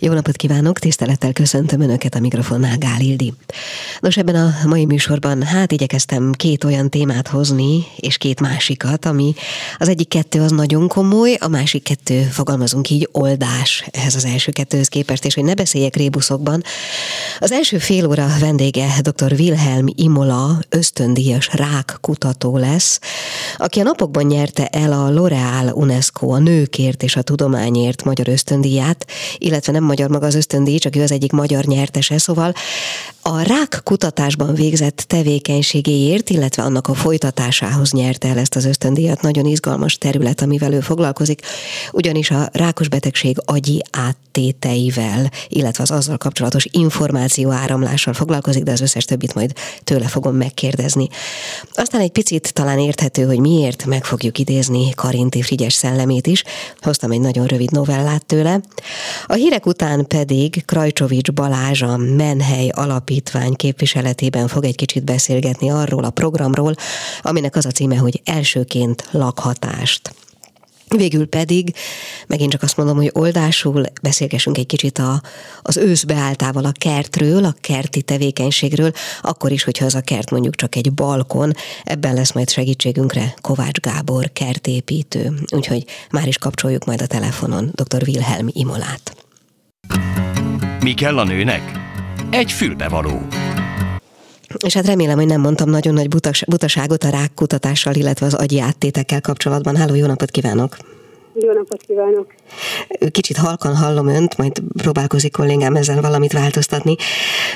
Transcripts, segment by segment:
Jó napot kívánok, tisztelettel köszöntöm Önöket a mikrofonnál, Gál Ildi. Nos, ebben a mai műsorban hát igyekeztem két olyan témát hozni, és két másikat, ami az egyik kettő az nagyon komoly, a másik kettő, fogalmazunk így, oldás ehhez az első kettőhöz képest, és hogy ne beszéljek rébuszokban. Az első fél óra vendége dr. Wilhelm Imola, ösztöndíjas kutató lesz, aki a napokban nyerte el a L'Oreal UNESCO a nőkért és a tudományért magyar ösztöndíját, illetve nem magyar maga az ösztöndíj, csak ő az egyik magyar nyertese, szóval a rák kutatásban végzett tevékenységéért, illetve annak a folytatásához nyerte el ezt az ösztöndíjat. Nagyon izgalmas terület, amivel ő foglalkozik, ugyanis a rákos betegség agyi áttéteivel, illetve az azzal kapcsolatos információ áramlással foglalkozik, de az összes többit majd tőle fogom megkérdezni. Aztán egy picit talán érthető, hogy miért meg fogjuk idézni Karinti Frigyes szellemét is. Hoztam egy nagyon rövid novellát tőle. A hírek után pedig Krajcsovics Balázs a Menhely Alapítvány képviseletében fog egy kicsit beszélgetni arról a programról, aminek az a címe, hogy elsőként lakhatást. Végül pedig, megint csak azt mondom, hogy oldásul beszélgessünk egy kicsit a, az ősz beálltával a kertről, a kerti tevékenységről, akkor is, hogyha az a kert mondjuk csak egy balkon, ebben lesz majd segítségünkre Kovács Gábor, kertépítő. Úgyhogy már is kapcsoljuk majd a telefonon dr. Wilhelm Imolát. Mi kell a nőnek? Egy fülbevaló. És hát remélem, hogy nem mondtam nagyon nagy butas, butaságot a rák kutatással, illetve az agyi áttétekkel kapcsolatban. Háló, jó napot kívánok! Jó napot kívánok! Kicsit halkan hallom önt, majd próbálkozik kollégám ezzel valamit változtatni.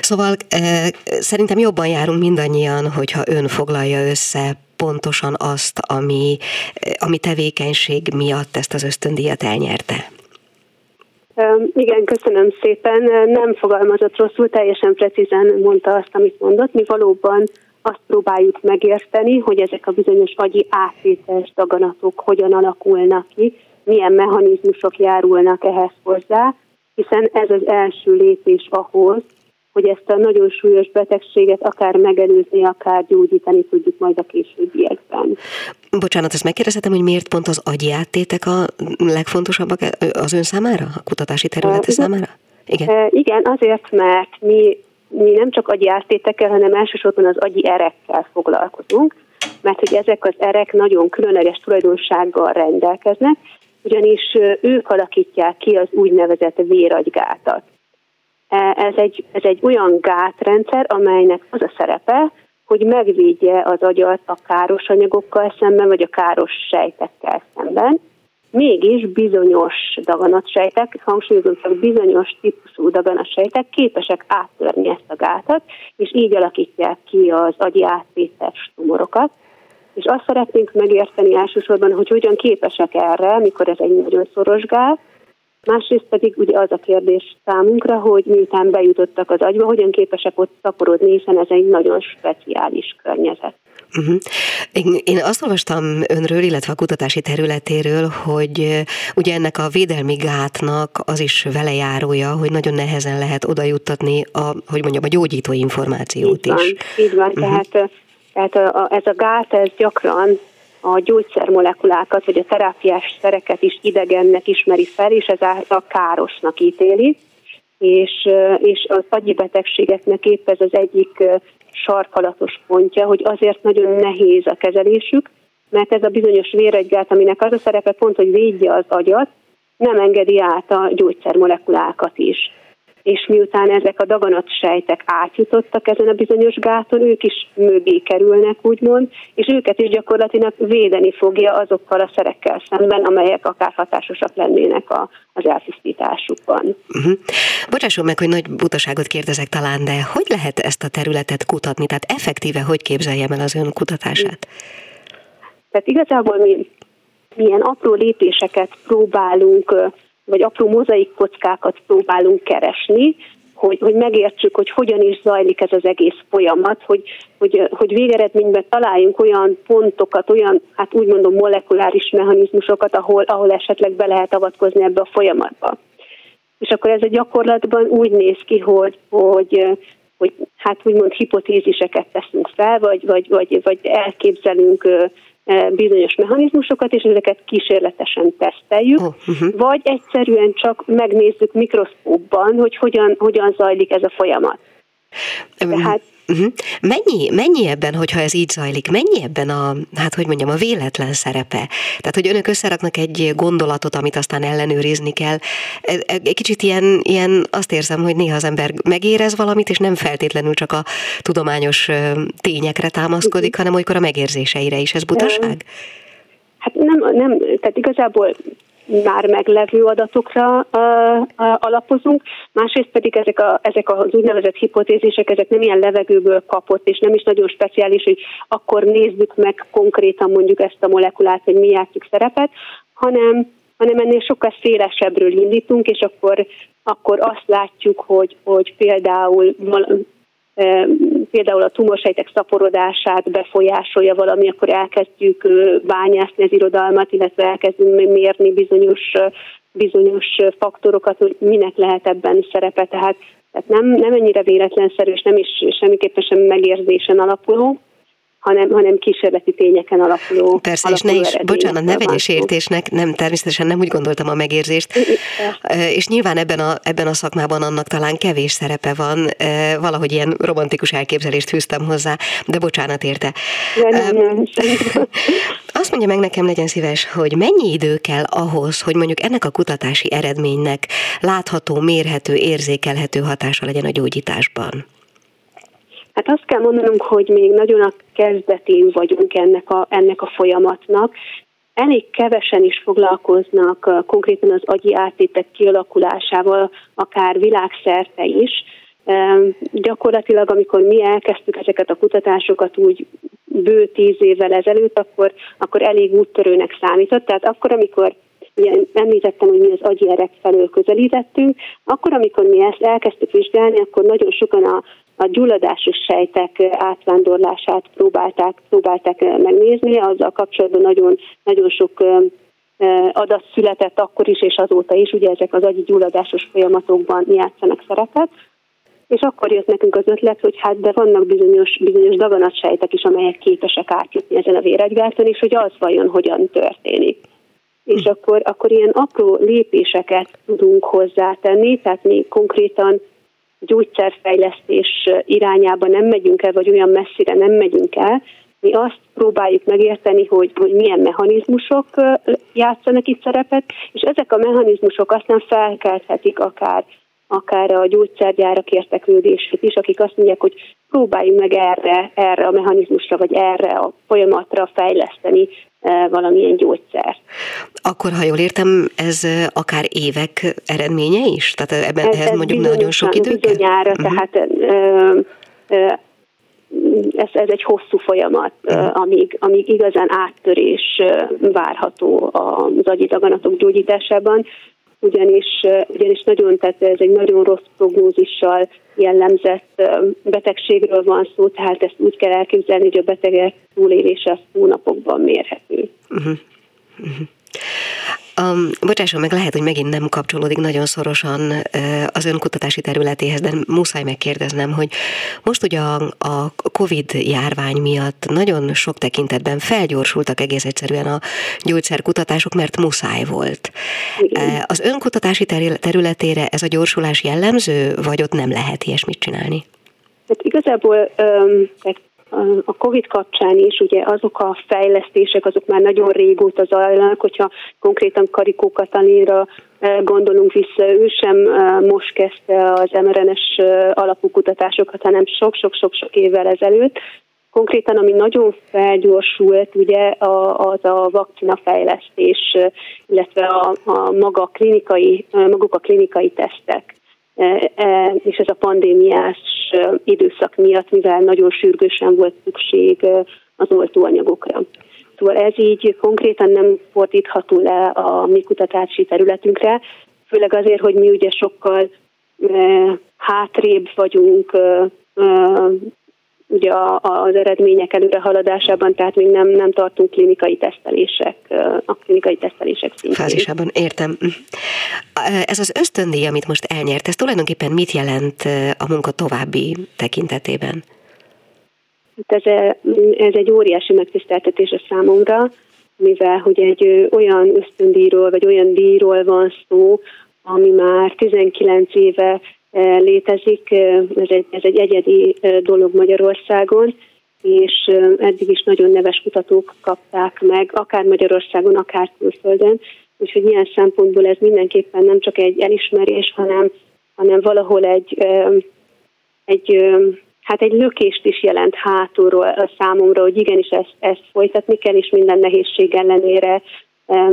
Szóval e, szerintem jobban járunk mindannyian, hogyha ön foglalja össze pontosan azt, ami, ami tevékenység miatt ezt az ösztöndíjat elnyerte. Igen, köszönöm szépen. Nem fogalmazott rosszul, teljesen precízen mondta azt, amit mondott. Mi valóban azt próbáljuk megérteni, hogy ezek a bizonyos agyi átvételes daganatok hogyan alakulnak ki, milyen mechanizmusok járulnak ehhez hozzá, hiszen ez az első lépés ahhoz, hogy ezt a nagyon súlyos betegséget akár megelőzni, akár gyógyítani tudjuk majd a későbbiekben. Bocsánat, ezt megkérdezhetem, hogy miért pont az agyi áttétek a legfontosabbak az ön számára, a kutatási területe uh, számára? Igen. igen, azért, mert mi, mi nem csak agyi áttétekkel, hanem elsősorban az agyi erekkel foglalkozunk, mert hogy ezek az erek nagyon különleges tulajdonsággal rendelkeznek, ugyanis ők alakítják ki az úgynevezett véragygátat. Ez egy, ez egy olyan gátrendszer, amelynek az a szerepe, hogy megvédje az agyat a káros anyagokkal szemben, vagy a káros sejtekkel szemben. Mégis bizonyos daganatsejtek, hangsúlyozom csak bizonyos típusú daganatsejtek képesek áttörni ezt a gátat, és így alakítják ki az agyi átvétes tumorokat. És azt szeretnénk megérteni elsősorban, hogy hogyan képesek erre, mikor ez egy nagyon szoros gát, Másrészt pedig ugye az a kérdés számunkra, hogy miután bejutottak az agyba, hogyan képesek ott szaporodni, hiszen ez egy nagyon speciális környezet. Uh-huh. Én, én azt olvastam önről, illetve a kutatási területéről, hogy ugye ennek a védelmi gátnak az is vele járója, hogy nagyon nehezen lehet oda juttatni a, hogy mondjam, a gyógyító információt így van, is. Így van, uh-huh. tehát, tehát a, a, ez a gát, ez gyakran a gyógyszermolekulákat vagy a terápiás szereket is idegennek ismeri fel, és ezáltal károsnak ítéli, és, és az agyi betegségeknek épp ez az egyik sarkalatos pontja, hogy azért nagyon nehéz a kezelésük, mert ez a bizonyos véregygát, aminek az a szerepe pont, hogy védje az agyat, nem engedi át a gyógyszermolekulákat is és miután ezek a daganat sejtek átjutottak ezen a bizonyos gáton, ők is mögé kerülnek, úgymond, és őket is gyakorlatilag védeni fogja azokkal a szerekkel szemben, amelyek akár hatásosak lennének a, az eltisztításukban. Uh-huh. Bocsásson meg, hogy nagy butaságot kérdezek talán, de hogy lehet ezt a területet kutatni? Tehát effektíve hogy képzeljem el az ön kutatását? Tehát igazából mi milyen apró lépéseket próbálunk vagy apró mozaik kockákat próbálunk keresni, hogy, hogy megértsük, hogy hogyan is zajlik ez az egész folyamat, hogy, hogy, hogy végeredményben találjunk olyan pontokat, olyan, hát úgy mondom, molekuláris mechanizmusokat, ahol, ahol esetleg be lehet avatkozni ebbe a folyamatba. És akkor ez a gyakorlatban úgy néz ki, hogy, hogy, hogy hát úgymond hipotéziseket teszünk fel, vagy, vagy, vagy, vagy elképzelünk bizonyos mechanizmusokat, és ezeket kísérletesen teszteljük, oh, uh-huh. vagy egyszerűen csak megnézzük mikroszkópban, hogy hogyan, hogyan zajlik ez a folyamat. Tehát Uh-huh. Mennyi, mennyi ebben, hogyha ez így zajlik, mennyi ebben a, hát hogy mondjam, a véletlen szerepe? Tehát, hogy önök összeraknak egy gondolatot, amit aztán ellenőrizni kell. Egy kicsit ilyen, ilyen azt érzem, hogy néha az ember megérez valamit, és nem feltétlenül csak a tudományos tényekre támaszkodik, hanem olykor a megérzéseire is. Ez butaság? Hát nem, nem, tehát igazából már meglevő adatokra uh, uh, alapozunk, másrészt pedig ezek, a, ezek az úgynevezett hipotézisek, ezek nem ilyen levegőből kapott, és nem is nagyon speciális, hogy akkor nézzük meg konkrétan mondjuk ezt a molekulát, hogy mi játszik szerepet, hanem, hanem ennél sokkal szélesebbről indítunk, és akkor, akkor azt látjuk, hogy, hogy például például a tumorsejtek szaporodását befolyásolja valami, akkor elkezdjük bányászni az irodalmat, illetve elkezdünk mérni bizonyos, bizonyos faktorokat, hogy minek lehet ebben szerepe. Tehát, tehát nem, nem ennyire véletlenszerű, és nem is semmiképpen sem megérzésen alapuló hanem, hanem kísérleti tényeken alapuló. Persze, alapuló és ne is, bocsánat, ne vegyes értésnek, nem, természetesen nem úgy gondoltam a megérzést, és nyilván ebben a, ebben a szakmában annak talán kevés szerepe van, valahogy ilyen romantikus elképzelést fűztem hozzá, de bocsánat érte. Nem, nem. Azt mondja meg nekem, legyen szíves, hogy mennyi idő kell ahhoz, hogy mondjuk ennek a kutatási eredménynek látható, mérhető, érzékelhető hatása legyen a gyógyításban? Hát azt kell mondanunk, hogy még nagyon a kezdetén vagyunk ennek a, ennek a folyamatnak. Elég kevesen is foglalkoznak konkrétan az agyi áttétek kialakulásával, akár világszerte is. Gyakorlatilag, amikor mi elkezdtük ezeket a kutatásokat úgy bő tíz évvel ezelőtt, akkor, akkor elég úttörőnek számított. Tehát akkor, amikor ugye említettem, hogy mi az agyi erek felől közelítettünk, akkor, amikor mi ezt elkezdtük vizsgálni, akkor nagyon sokan a, a gyulladásos sejtek átvándorlását próbálták, próbálták megnézni, azzal kapcsolatban nagyon, nagyon sok adat született akkor is és azóta is, ugye ezek az agyi gyulladásos folyamatokban játszanak szerepet, és akkor jött nekünk az ötlet, hogy hát de vannak bizonyos, bizonyos daganatsejtek is, amelyek képesek átjutni ezen a véregygáton, és hogy az vajon hogyan történik. És akkor, akkor ilyen apró lépéseket tudunk hozzátenni, tehát mi konkrétan gyógyszerfejlesztés irányába nem megyünk el, vagy olyan messzire nem megyünk el, mi azt próbáljuk megérteni, hogy, hogy milyen mechanizmusok játszanak itt szerepet, és ezek a mechanizmusok aztán felkelthetik akár akár a gyógyszergyárak érteklődését is, akik azt mondják, hogy próbáljunk meg erre, erre a mechanizmusra, vagy erre a folyamatra fejleszteni e, valamilyen gyógyszer. Akkor, ha jól értem, ez akár évek eredménye is? Tehát ebben, ez, ehhez mondjuk nagyon sok idő Bizonyára, uh-huh. tehát ö, ö, ez, ez egy hosszú folyamat, uh-huh. amíg, amíg igazán áttörés várható az agyi daganatok gyógyításában ugyanis, ugyanis nagyon, tehát ez egy nagyon rossz prognózissal jellemzett betegségről van szó, tehát ezt úgy kell elképzelni, hogy a betegek túlélése a hónapokban mérhető. Uh-huh. Uh-huh. Um, bocsásson meg, lehet, hogy megint nem kapcsolódik nagyon szorosan az önkutatási területéhez, de muszáj megkérdeznem, hogy most ugye a, a COVID járvány miatt nagyon sok tekintetben felgyorsultak egész egyszerűen a gyógyszerkutatások, mert muszáj volt. Uh, az önkutatási területére ez a gyorsulás jellemző, vagy ott nem lehet ilyesmit csinálni? Hát igazából um, a COVID kapcsán is ugye azok a fejlesztések, azok már nagyon régóta zajlanak, hogyha konkrétan Karikó Katalinra e, gondolunk vissza, ő sem e, most kezdte az mRNS e, alapú kutatásokat, hanem sok-sok-sok-sok évvel ezelőtt. Konkrétan, ami nagyon felgyorsult, ugye az a vakcina fejlesztés, illetve a, a maga klinikai, maguk a klinikai tesztek. És ez a pandémiás időszak miatt, mivel nagyon sürgősen volt szükség az oltóanyagokra. Szóval ez így konkrétan nem fordítható le a mi kutatási területünkre, főleg azért, hogy mi ugye sokkal hátrébb vagyunk ugye az eredmények előre haladásában, tehát még nem, nem tartunk klinikai tesztelések, a klinikai tesztelések szintjén. Fázisában, értem. Ez az ösztöndíj, amit most elnyert, ez tulajdonképpen mit jelent a munka további tekintetében? Hát ez, ez egy óriási megtiszteltetés a számomra, mivel hogy egy olyan ösztöndíjról, vagy olyan díjról van szó, ami már 19 éve létezik, ez egy, ez egy egyedi dolog Magyarországon, és eddig is nagyon neves kutatók kapták meg, akár Magyarországon, akár külföldön, úgyhogy ilyen szempontból ez mindenképpen nem csak egy elismerés, hanem, hanem valahol egy, egy hát egy lökést is jelent hátulról a számomra, hogy igenis ezt, ezt folytatni kell, és minden nehézség ellenére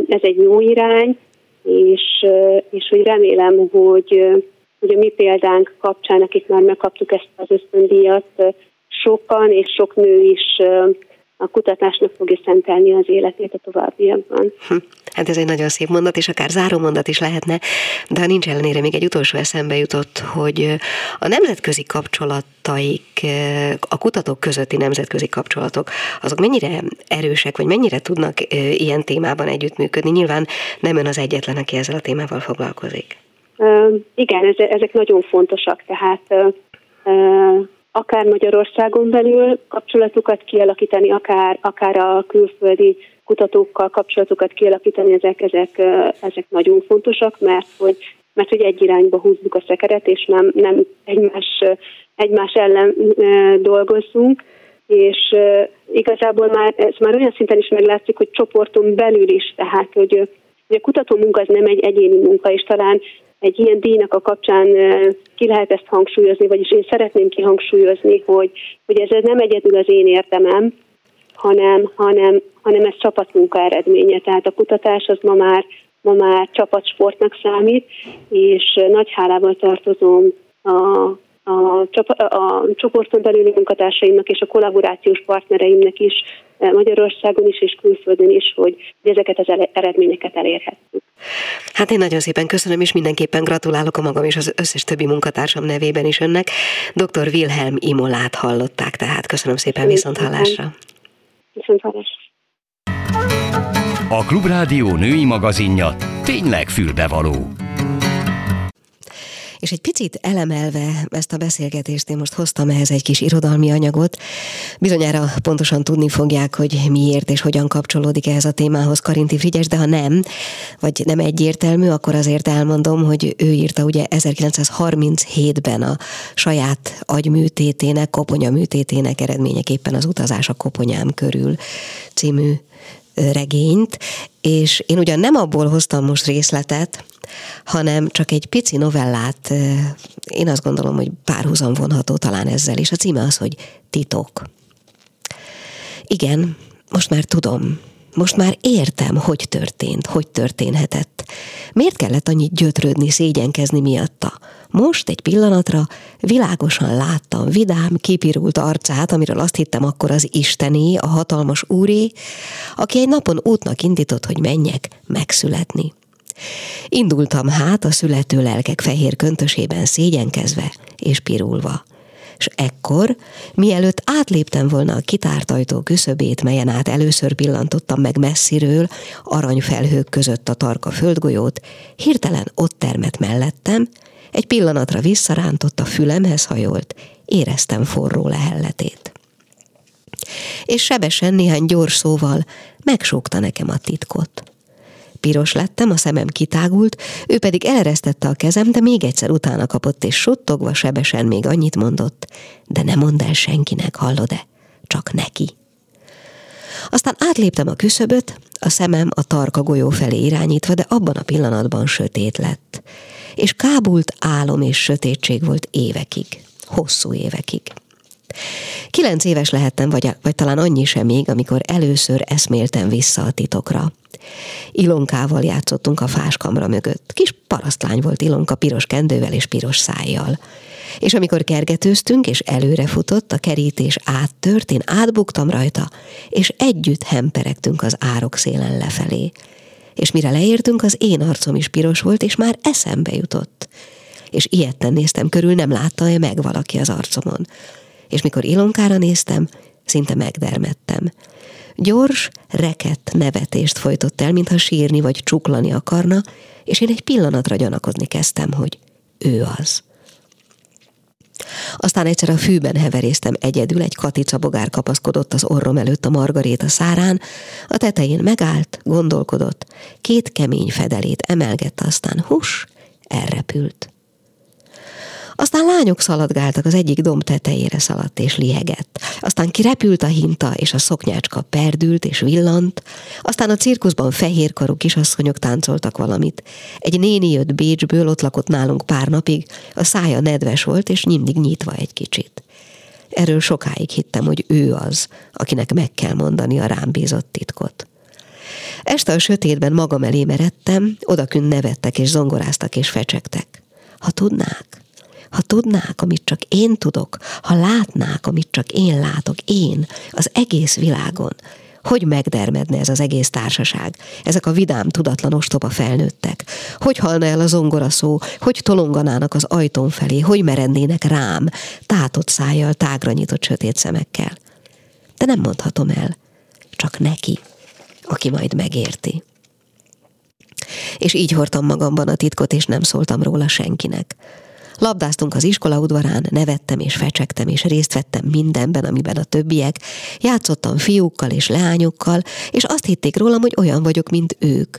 ez egy jó irány, és, és hogy remélem, hogy, hogy a mi példánk kapcsán, akik már megkaptuk ezt az ösztöndíjat, sokan és sok nő is a kutatásnak fogja szentelni az életét a továbbiakban. Hm. Hát ez egy nagyon szép mondat, és akár záró mondat is lehetne, de ha nincs ellenére még egy utolsó eszembe jutott, hogy a nemzetközi kapcsolataik, a kutatók közötti nemzetközi kapcsolatok, azok mennyire erősek, vagy mennyire tudnak ilyen témában együttműködni? Nyilván nem ön az egyetlen, aki ezzel a témával foglalkozik. Igen, ezek nagyon fontosak, tehát akár Magyarországon belül kapcsolatokat kialakítani, akár, akár a külföldi kutatókkal kapcsolatokat kialakítani, ezek, ezek, ezek nagyon fontosak, mert hogy, mert hogy egy irányba húzzuk a szekeret, és nem, nem egymás, egymás ellen dolgozzunk, és igazából már ez már olyan szinten is meglátszik, hogy csoporton belül is, tehát hogy a kutató munka az nem egy egyéni munka, és talán egy ilyen díjnak a kapcsán ki lehet ezt hangsúlyozni, vagyis én szeretném kihangsúlyozni, hogy, hogy ez nem egyedül az én érdemem, hanem, hanem, hanem ez csapatmunka eredménye. Tehát a kutatás az ma már, ma már csapatsportnak számít, és nagy hálával tartozom a, a, a csoporton belüli munkatársaimnak és a kollaborációs partnereimnek is Magyarországon is és külföldön is, hogy ezeket az eredményeket elérhettük. Hát én nagyon szépen köszönöm, és mindenképpen gratulálok a magam és az összes többi munkatársam nevében is önnek. Dr. Wilhelm Imolát hallották, tehát köszönöm szépen, viszont hallásra. Viszont hallásra. A Klubrádió női magazinja tényleg fülbevaló. És egy picit elemelve ezt a beszélgetést, én most hoztam ehhez egy kis irodalmi anyagot. Bizonyára pontosan tudni fogják, hogy miért és hogyan kapcsolódik ehhez a témához Karinti Frigyes, de ha nem, vagy nem egyértelmű, akkor azért elmondom, hogy ő írta ugye 1937-ben a saját agyműtétének, koponyaműtétének eredményeképpen az utazás a koponyám körül című regényt, és én ugyan nem abból hoztam most részletet, hanem csak egy pici novellát, én azt gondolom, hogy párhuzam vonható talán ezzel, és a címe az, hogy Titok. Igen, most már tudom, most már értem, hogy történt, hogy történhetett. Miért kellett annyit gyötrődni, szégyenkezni miatta? Most egy pillanatra világosan láttam vidám, kipirult arcát, amiről azt hittem akkor az Istené, a hatalmas úré, aki egy napon útnak indított, hogy menjek megszületni. Indultam hát a születő lelkek fehér köntösében szégyenkezve és pirulva. És ekkor, mielőtt átléptem volna a kitárt ajtó küszöbét, melyen át először pillantottam meg messziről, aranyfelhők között a tarka földgolyót, hirtelen ott termett mellettem, egy pillanatra visszarántott a fülemhez hajolt, éreztem forró lehelletét. És sebesen néhány gyors szóval megsógta nekem a titkot. Piros lettem, a szemem kitágult, ő pedig eleresztette a kezem, de még egyszer utána kapott, és suttogva sebesen még annyit mondott, de ne mondd el senkinek, hallod-e? Csak neki. Aztán átléptem a küszöböt, a szemem a tarka golyó felé irányítva, de abban a pillanatban sötét lett. És kábult álom és sötétség volt évekig, hosszú évekig. Kilenc éves lehettem, vagy, vagy talán annyi sem még, amikor először eszméltem vissza a titokra. Ilonkával játszottunk a fáskamra mögött. Kis parasztlány volt Ilonka piros kendővel és piros szájjal. És amikor kergetőztünk, és előre futott, a kerítés áttört, én átbuktam rajta, és együtt hemperegtünk az árok szélen lefelé. És mire leértünk, az én arcom is piros volt, és már eszembe jutott. És ilyetten néztem körül, nem látta-e meg valaki az arcomon és mikor Ilonkára néztem, szinte megdermettem. Gyors, rekett nevetést folytott el, mintha sírni vagy csuklani akarna, és én egy pillanatra gyanakozni kezdtem, hogy ő az. Aztán egyszer a fűben heveréztem egyedül, egy katica bogár kapaszkodott az orrom előtt a margaréta szárán, a tetején megállt, gondolkodott, két kemény fedelét emelgette, aztán hus, elrepült. Aztán lányok szaladgáltak, az egyik domb tetejére szaladt és liegett. Aztán kirepült a hinta, és a szoknyácska perdült és villant. Aztán a cirkuszban fehérkarú kisasszonyok táncoltak valamit. Egy néni jött Bécsből, ott lakott nálunk pár napig, a szája nedves volt, és mindig nyitva egy kicsit. Erről sokáig hittem, hogy ő az, akinek meg kell mondani a rám bízott titkot. Este a sötétben magam elé meredtem, odakünt nevettek és zongoráztak és fecsegtek. Ha tudnák, ha tudnák, amit csak én tudok, ha látnák, amit csak én látok, én, az egész világon, hogy megdermedne ez az egész társaság, ezek a vidám, tudatlan ostoba felnőttek, hogy halna el a zongora szó, hogy tolonganának az ajtón felé, hogy merennének rám, tátott szájjal, tágra nyitott sötét szemekkel. De nem mondhatom el, csak neki, aki majd megérti. És így hordtam magamban a titkot, és nem szóltam róla senkinek. Labdáztunk az iskola udvarán, nevettem és fecsegtem, és részt vettem mindenben, amiben a többiek. Játszottam fiúkkal és leányokkal, és azt hitték rólam, hogy olyan vagyok, mint ők.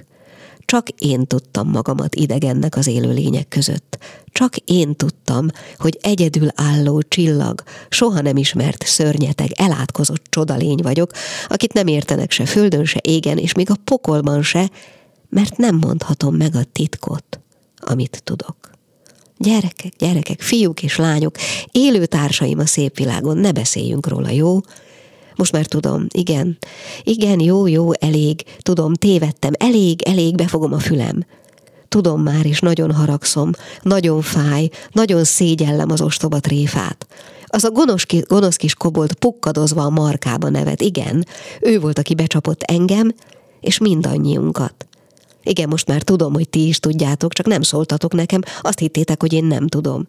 Csak én tudtam magamat idegennek az élő lények között. Csak én tudtam, hogy egyedül álló csillag, soha nem ismert szörnyeteg, elátkozott csodalény vagyok, akit nem értenek se földön, se égen, és még a pokolban se, mert nem mondhatom meg a titkot, amit tudok. Gyerekek, gyerekek, fiúk és lányok, élő társaim a szép világon, ne beszéljünk róla, jó? Most már tudom, igen, igen, jó, jó, elég, tudom, tévedtem, elég, elég, befogom a fülem. Tudom már, és nagyon haragszom, nagyon fáj, nagyon szégyellem az ostoba tréfát. Az a gonosz, kis, gonosz kis kobolt pukkadozva a markába nevet, igen, ő volt, aki becsapott engem, és mindannyiunkat. Igen, most már tudom, hogy ti is tudjátok, csak nem szóltatok nekem, azt hittétek, hogy én nem tudom.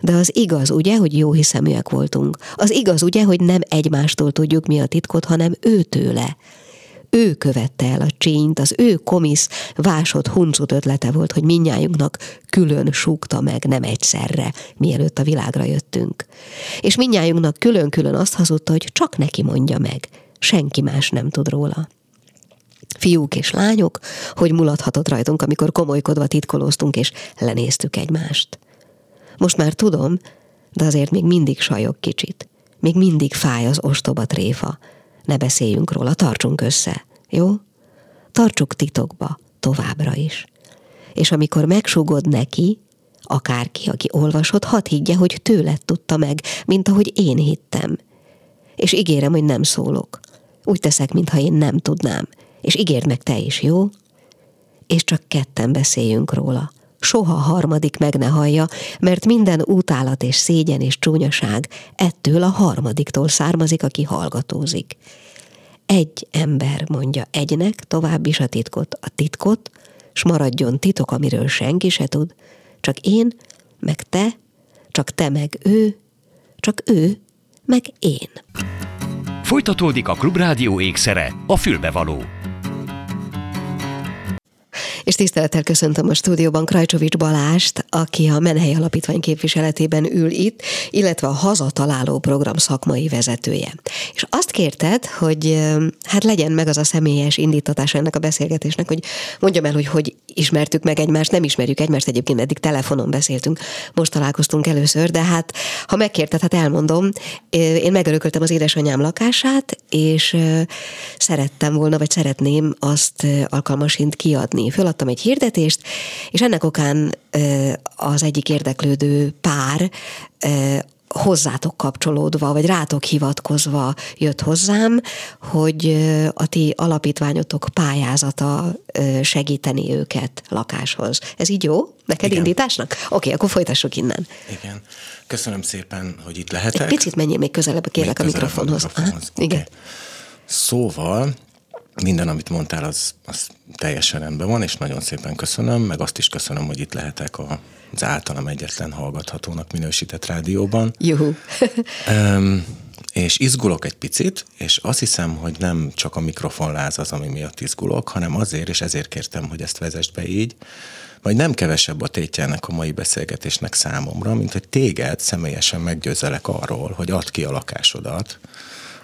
De az igaz, ugye, hogy jó hiszeműek voltunk. Az igaz, ugye, hogy nem egymástól tudjuk mi a titkot, hanem őtőle. Ő követte el a csínyt, az ő komisz, vásott, huncut ötlete volt, hogy minnyájunknak külön súgta meg, nem egyszerre, mielőtt a világra jöttünk. És minnyájunknak külön-külön azt hazudta, hogy csak neki mondja meg, senki más nem tud róla fiúk és lányok, hogy mulathatott rajtunk, amikor komolykodva titkolóztunk és lenéztük egymást. Most már tudom, de azért még mindig sajog kicsit. Még mindig fáj az ostoba tréfa. Ne beszéljünk róla, tartsunk össze, jó? Tartsuk titokba, továbbra is. És amikor megsugod neki, akárki, aki olvasott, hadd higgye, hogy tőled tudta meg, mint ahogy én hittem. És ígérem, hogy nem szólok. Úgy teszek, mintha én nem tudnám, és ígérd meg te is, jó? És csak ketten beszéljünk róla. Soha harmadik meg ne hallja, mert minden útálat és szégyen és csúnyaság ettől a harmadiktól származik, aki hallgatózik. Egy ember mondja egynek tovább is a titkot, a titkot, s maradjon titok, amiről senki se tud, csak én, meg te, csak te meg ő, csak ő, meg én. Folytatódik a Klubrádió ékszere, a fülbevaló és tisztelettel köszöntöm a stúdióban Krajcsovics Balást, aki a Menhely Alapítvány képviseletében ül itt, illetve a Hazataláló program szakmai vezetője. És azt kérted, hogy hát legyen meg az a személyes indítatás ennek a beszélgetésnek, hogy mondjam el, hogy hogy ismertük meg egymást, nem ismerjük egymást, egyébként eddig telefonon beszéltünk, most találkoztunk először, de hát ha megkérted, hát elmondom, én megörököltem az édesanyám lakását, és szerettem volna, vagy szeretném azt alkalmasint kiadni. Föl adtam egy hirdetést, és ennek okán az egyik érdeklődő pár hozzátok kapcsolódva, vagy rátok hivatkozva jött hozzám, hogy a ti alapítványotok pályázata segíteni őket lakáshoz. Ez így jó? Neked Igen. indításnak? Oké, okay, akkor folytassuk innen. Igen. Köszönöm szépen, hogy itt lehetek. Egy picit menjél még közelebb, kérlek még a mikrofonhoz. A mikrofonhoz. Okay. Igen. Szóval minden, amit mondtál, az, az teljesen rendben van, és nagyon szépen köszönöm, meg azt is köszönöm, hogy itt lehetek a, az általam egyetlen hallgathatónak minősített rádióban. Juhu. um, és izgulok egy picit, és azt hiszem, hogy nem csak a mikrofonláz az, ami miatt izgulok, hanem azért, és ezért kértem, hogy ezt vezest be így, majd nem kevesebb a tétje ennek a mai beszélgetésnek számomra, mint hogy téged személyesen meggyőzelek arról, hogy add ki a lakásodat,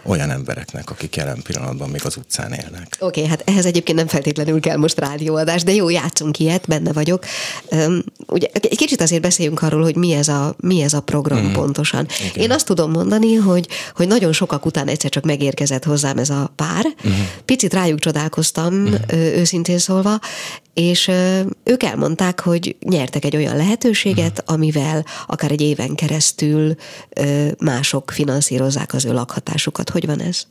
olyan embereknek, akik jelen pillanatban még az utcán élnek. Oké, okay, hát ehhez egyébként nem feltétlenül kell most rádióadás, de jó, játszunk ilyet, benne vagyok. Um, ugye egy kicsit azért beszéljünk arról, hogy mi ez a, mi ez a program mm. pontosan. Igen. Én azt tudom mondani, hogy, hogy nagyon sokak után egyszer csak megérkezett hozzám ez a pár. Mm. Picit rájuk csodálkoztam, mm. őszintén szólva, és ők elmondták, hogy nyertek egy olyan lehetőséget, uh-huh. amivel akár egy éven keresztül mások finanszírozzák az ő lakhatásukat. Hogy van ez?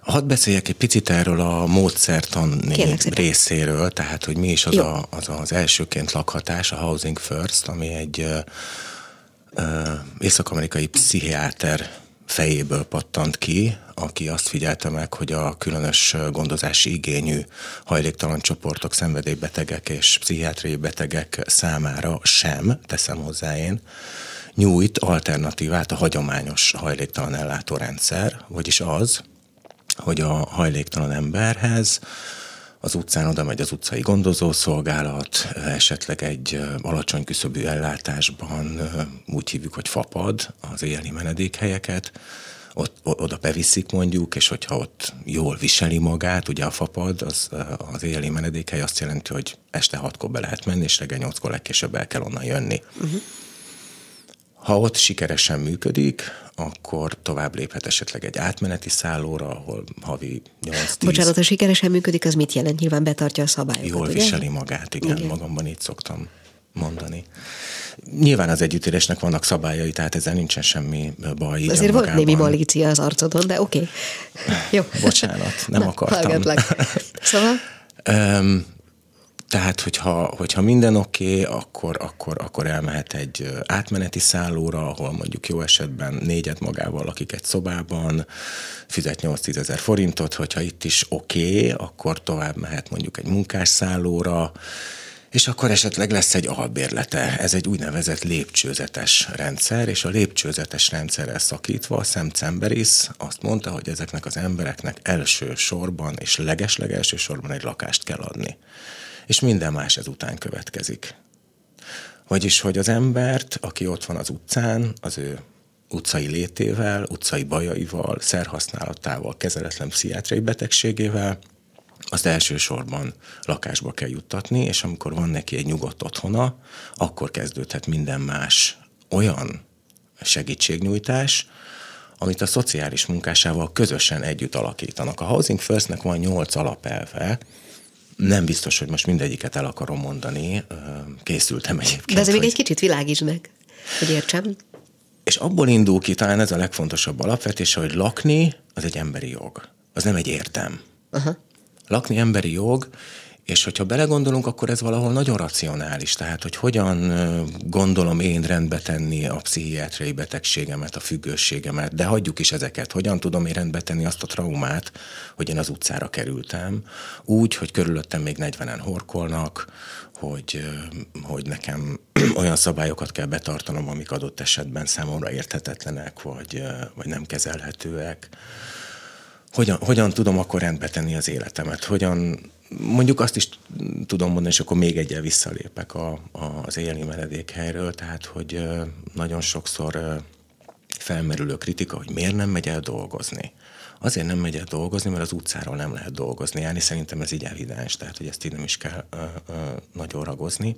Hadd beszéljek egy picit erről a módszertan részéről, tehát hogy mi is az, a, az az elsőként lakhatás, a Housing First, ami egy uh, észak-amerikai pszichiáter fejéből pattant ki, aki azt figyelte meg, hogy a különös gondozási igényű hajléktalan csoportok, szenvedélybetegek és pszichiátriai betegek számára sem, teszem hozzá én, nyújt alternatívát a hagyományos hajléktalan ellátórendszer, vagyis az, hogy a hajléktalan emberhez az utcán oda megy az utcai gondozószolgálat, esetleg egy alacsony küszöbű ellátásban, úgy hívjuk, hogy fapad az éjjeli menedékhelyeket, ott, oda beviszik mondjuk, és hogyha ott jól viseli magát, ugye a fapad, az, az éjjeli menedékhely azt jelenti, hogy este hatkor be lehet menni, és reggel nyolckor legkésőbb el kell onnan jönni. Uh-huh. Ha ott sikeresen működik, akkor tovább léphet esetleg egy átmeneti szállóra, ahol havi 8-10... Bocsánat, ha sikeresen működik, az mit jelent? Nyilván betartja a szabályokat, Jól ugye? viseli magát, igen, igen, magamban így szoktam mondani. Nyilván az együttélésnek vannak szabályai, tehát ezzel nincsen semmi baj. Így Azért volt némi malícia az arcodon, de oké. Okay. Jó. Bocsánat, nem Na, akartam. Hallgatlak. Szóval? um, tehát, hogyha, hogyha minden oké, okay, akkor, akkor, akkor elmehet egy átmeneti szállóra, ahol mondjuk jó esetben négyet magával lakik egy szobában, fizet 8-10 ezer forintot, hogyha itt is oké, okay, akkor tovább mehet mondjuk egy munkásszállóra, és akkor esetleg lesz egy albérlete. Ez egy úgynevezett lépcsőzetes rendszer, és a lépcsőzetes rendszerrel szakítva a Sam Cemberis azt mondta, hogy ezeknek az embereknek első sorban és legesleg első sorban egy lakást kell adni. És minden más ezután következik. Vagyis, hogy az embert, aki ott van az utcán, az ő utcai létével, utcai bajaival, szerhasználatával, kezeletlen pszichiátriai betegségével, azt elsősorban lakásba kell juttatni, és amikor van neki egy nyugodt otthona, akkor kezdődhet minden más olyan segítségnyújtás, amit a szociális munkásával közösen együtt alakítanak. A Housing Firstnek van nyolc alapelve, nem biztos, hogy most mindegyiket el akarom mondani, készültem egyébként. De ez hogy... még egy kicsit világítsd meg, hogy értsem. És abból indul ki, talán ez a legfontosabb alapvetés, hogy lakni az egy emberi jog. Az nem egy érdem. Aha. Lakni emberi jog, és hogyha belegondolunk, akkor ez valahol nagyon racionális. Tehát, hogy hogyan gondolom én rendbe tenni a pszichiátriai betegségemet, a függőségemet, de hagyjuk is ezeket. Hogyan tudom én rendbe tenni azt a traumát, hogy én az utcára kerültem, úgy, hogy körülöttem még 40-en horkolnak, hogy, hogy nekem olyan szabályokat kell betartanom, amik adott esetben számomra érthetetlenek, vagy, vagy nem kezelhetőek hogyan, hogyan tudom akkor rendbe tenni az életemet, hogyan mondjuk azt is tudom mondani, és akkor még egyel visszalépek a, a, az éjjeli menedékhelyről, tehát hogy nagyon sokszor felmerülő kritika, hogy miért nem megy el dolgozni. Azért nem megy el dolgozni, mert az utcáról nem lehet dolgozni járni. Szerintem ez így evidens, tehát hogy ezt így nem is kell ö, ö, nagyon ragozni.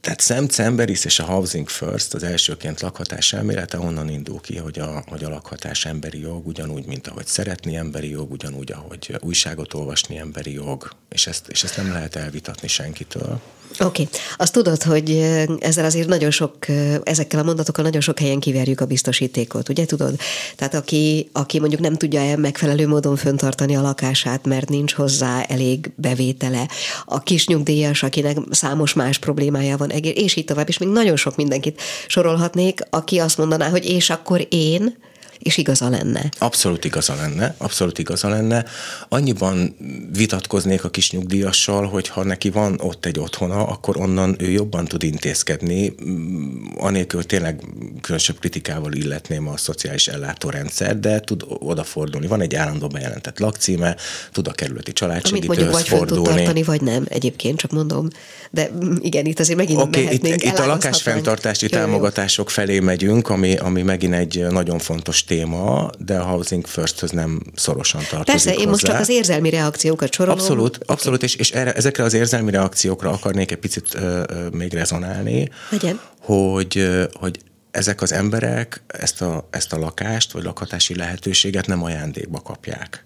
Tehát Sam Cemberis és a Housing First, az elsőként lakhatás elmélete onnan indul ki, hogy a, hogy a lakhatás emberi jog, ugyanúgy, mint ahogy szeretni emberi jog, ugyanúgy, ahogy újságot olvasni emberi jog, és ezt, és ezt nem lehet elvitatni senkitől. Oké. Okay. Azt tudod, hogy ezzel azért nagyon sok, ezekkel a mondatokkal nagyon sok helyen kiverjük a biztosítékot, ugye tudod? Tehát aki, aki mondjuk nem tudja megfelelő módon föntartani a lakását, mert nincs hozzá elég bevétele, a kis nyugdíjas, akinek számos más problémája van, és így tovább, és még nagyon sok mindenkit sorolhatnék, aki azt mondaná, hogy és akkor én, és igaza lenne. Abszolút igaza lenne, abszolút igaza lenne. Annyiban vitatkoznék a kis nyugdíjassal, hogy ha neki van ott egy otthona, akkor onnan ő jobban tud intézkedni, mm, anélkül tényleg különösebb kritikával illetném a szociális ellátórendszer, de tud odafordulni. Van egy állandó bejelentett lakcíme, tud a kerületi családsegítőhöz fordulni. tud tartani, vagy nem, egyébként csak mondom. De mm, igen, itt azért megint okay, itt, itt a lakásfenntartási támogatások felé megyünk, ami, ami megint egy nagyon fontos téma, de a Housing First-höz nem szorosan tartozik Persze, én hozzá. most csak az érzelmi reakciókat sorolom. Abszolút, abszolút, és, és erre, ezekre az érzelmi reakciókra akarnék egy picit ö, ö, még rezonálni, Legyen. hogy, hogy ezek az emberek ezt a, ezt a lakást, vagy lakhatási lehetőséget nem ajándékba kapják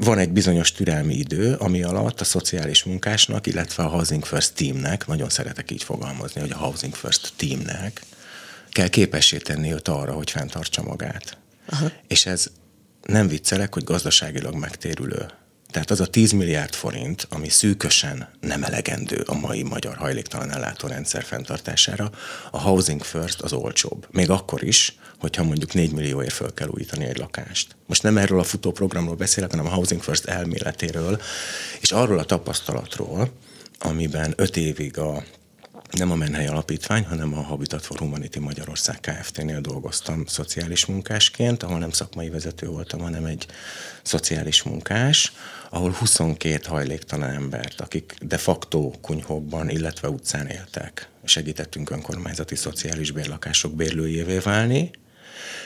van egy bizonyos türelmi idő, ami alatt a szociális munkásnak, illetve a Housing First teamnek, nagyon szeretek így fogalmazni, hogy a Housing First teamnek kell képessé tenni őt arra, hogy fenntartsa magát. Aha. És ez nem viccelek, hogy gazdaságilag megtérülő. Tehát az a 10 milliárd forint, ami szűkösen nem elegendő a mai magyar hajléktalan ellátórendszer fenntartására, a Housing First az olcsóbb. Még akkor is, hogyha mondjuk 4 millióért föl kell újítani egy lakást. Most nem erről a futóprogramról beszélek, hanem a Housing First elméletéről, és arról a tapasztalatról, amiben 5 évig a nem a Menhely Alapítvány, hanem a Habitat for Humanity Magyarország Kft-nél dolgoztam szociális munkásként, ahol nem szakmai vezető voltam, hanem egy szociális munkás, ahol 22 hajléktalan embert, akik de facto kunyhókban, illetve utcán éltek, segítettünk önkormányzati szociális bérlakások bérlőjévé válni,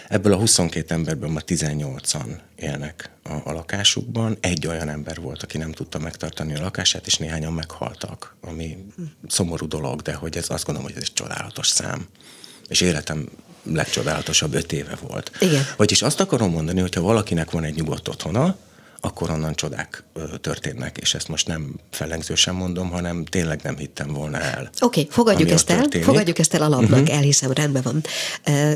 Ebből a 22 emberből ma 18-an élnek a, a lakásukban. Egy olyan ember volt, aki nem tudta megtartani a lakását, és néhányan meghaltak, ami szomorú dolog, de hogy ez azt gondolom, hogy ez egy csodálatos szám. És életem legcsodálatosabb öt éve volt. Igen. Vagyis azt akarom mondani, hogy ha valakinek van egy nyugodt otthona, akkor onnan csodák történnek, és ezt most nem fellengzősen mondom, hanem tényleg nem hittem volna el. Oké, okay, fogadjuk ezt el, történik. fogadjuk ezt el alapnak, uh-huh. elhiszem, rendben van.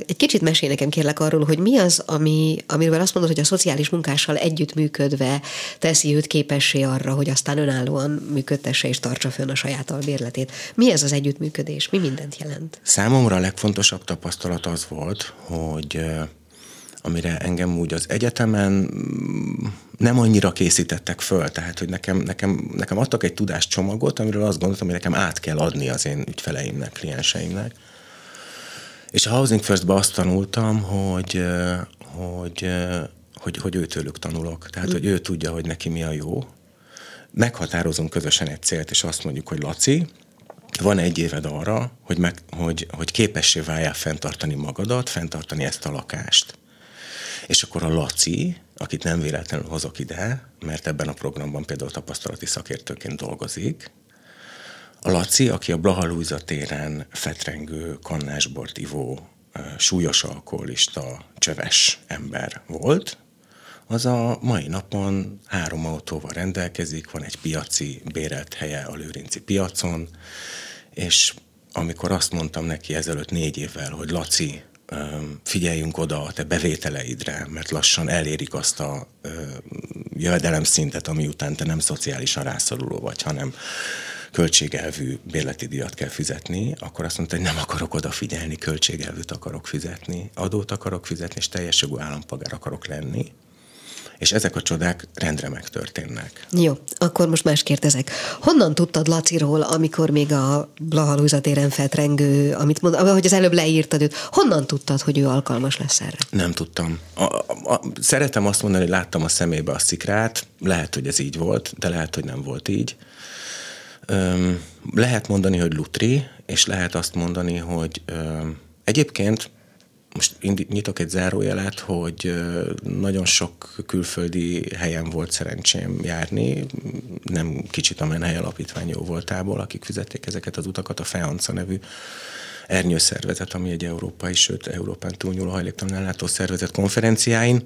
Egy kicsit mesél nekem kérlek arról, hogy mi az, ami, amiről azt mondod, hogy a szociális munkással együttműködve teszi őt képessé arra, hogy aztán önállóan működtesse és tartsa fönn a saját albérletét. Mi ez az együttműködés? Mi mindent jelent? Számomra a legfontosabb tapasztalat az volt, hogy amire engem úgy az egyetemen mm, nem annyira készítettek föl, tehát hogy nekem, nekem, nekem adtak egy tudáscsomagot, amiről azt gondoltam, hogy nekem át kell adni az én ügyfeleimnek, klienseimnek. És a Housing First-be azt tanultam, hogy, hogy, hogy, hogy őtőlük tanulok. Tehát, hogy ő tudja, hogy neki mi a jó. Meghatározunk közösen egy célt, és azt mondjuk, hogy Laci, van egy éved arra, hogy, meg, hogy, hogy képessé váljál fenntartani magadat, fenntartani ezt a lakást. És akkor a Laci, akit nem véletlenül hozok ide, mert ebben a programban például tapasztalati szakértőként dolgozik, a Laci, aki a Blaha Lújza téren fetrengő, kannásbort ivó, súlyos alkoholista, csöves ember volt, az a mai napon három autóval rendelkezik, van egy piaci bérelt helye a Lőrinci piacon, és amikor azt mondtam neki ezelőtt négy évvel, hogy Laci, figyeljünk oda a te bevételeidre, mert lassan elérik azt a jövedelemszintet, ami után te nem szociálisan rászoruló vagy, hanem költségelvű bérleti díjat kell fizetni, akkor azt mondta, hogy nem akarok odafigyelni, költségelvűt akarok fizetni, adót akarok fizetni, és teljes jogú állampolgár akarok lenni és ezek a csodák rendre megtörténnek. Jó, akkor most más kérdezek. Honnan tudtad Laciról, amikor még a Blaha téren fetrengő, amit mond, ahogy az előbb leírtad őt, honnan tudtad, hogy ő alkalmas lesz erre? Nem tudtam. A, a, a, szeretem azt mondani, hogy láttam a szemébe a szikrát, lehet, hogy ez így volt, de lehet, hogy nem volt így. Öm, lehet mondani, hogy lutri, és lehet azt mondani, hogy öm, egyébként most nyitok egy zárójelet, hogy nagyon sok külföldi helyen volt szerencsém járni, nem kicsit a Menhely Alapítvány jó voltából, akik fizették ezeket az utakat, a FEANCA nevű ernyőszervezet, ami egy európai, sőt Európán túlnyúló hajléktalan ellátó szervezet konferenciáin,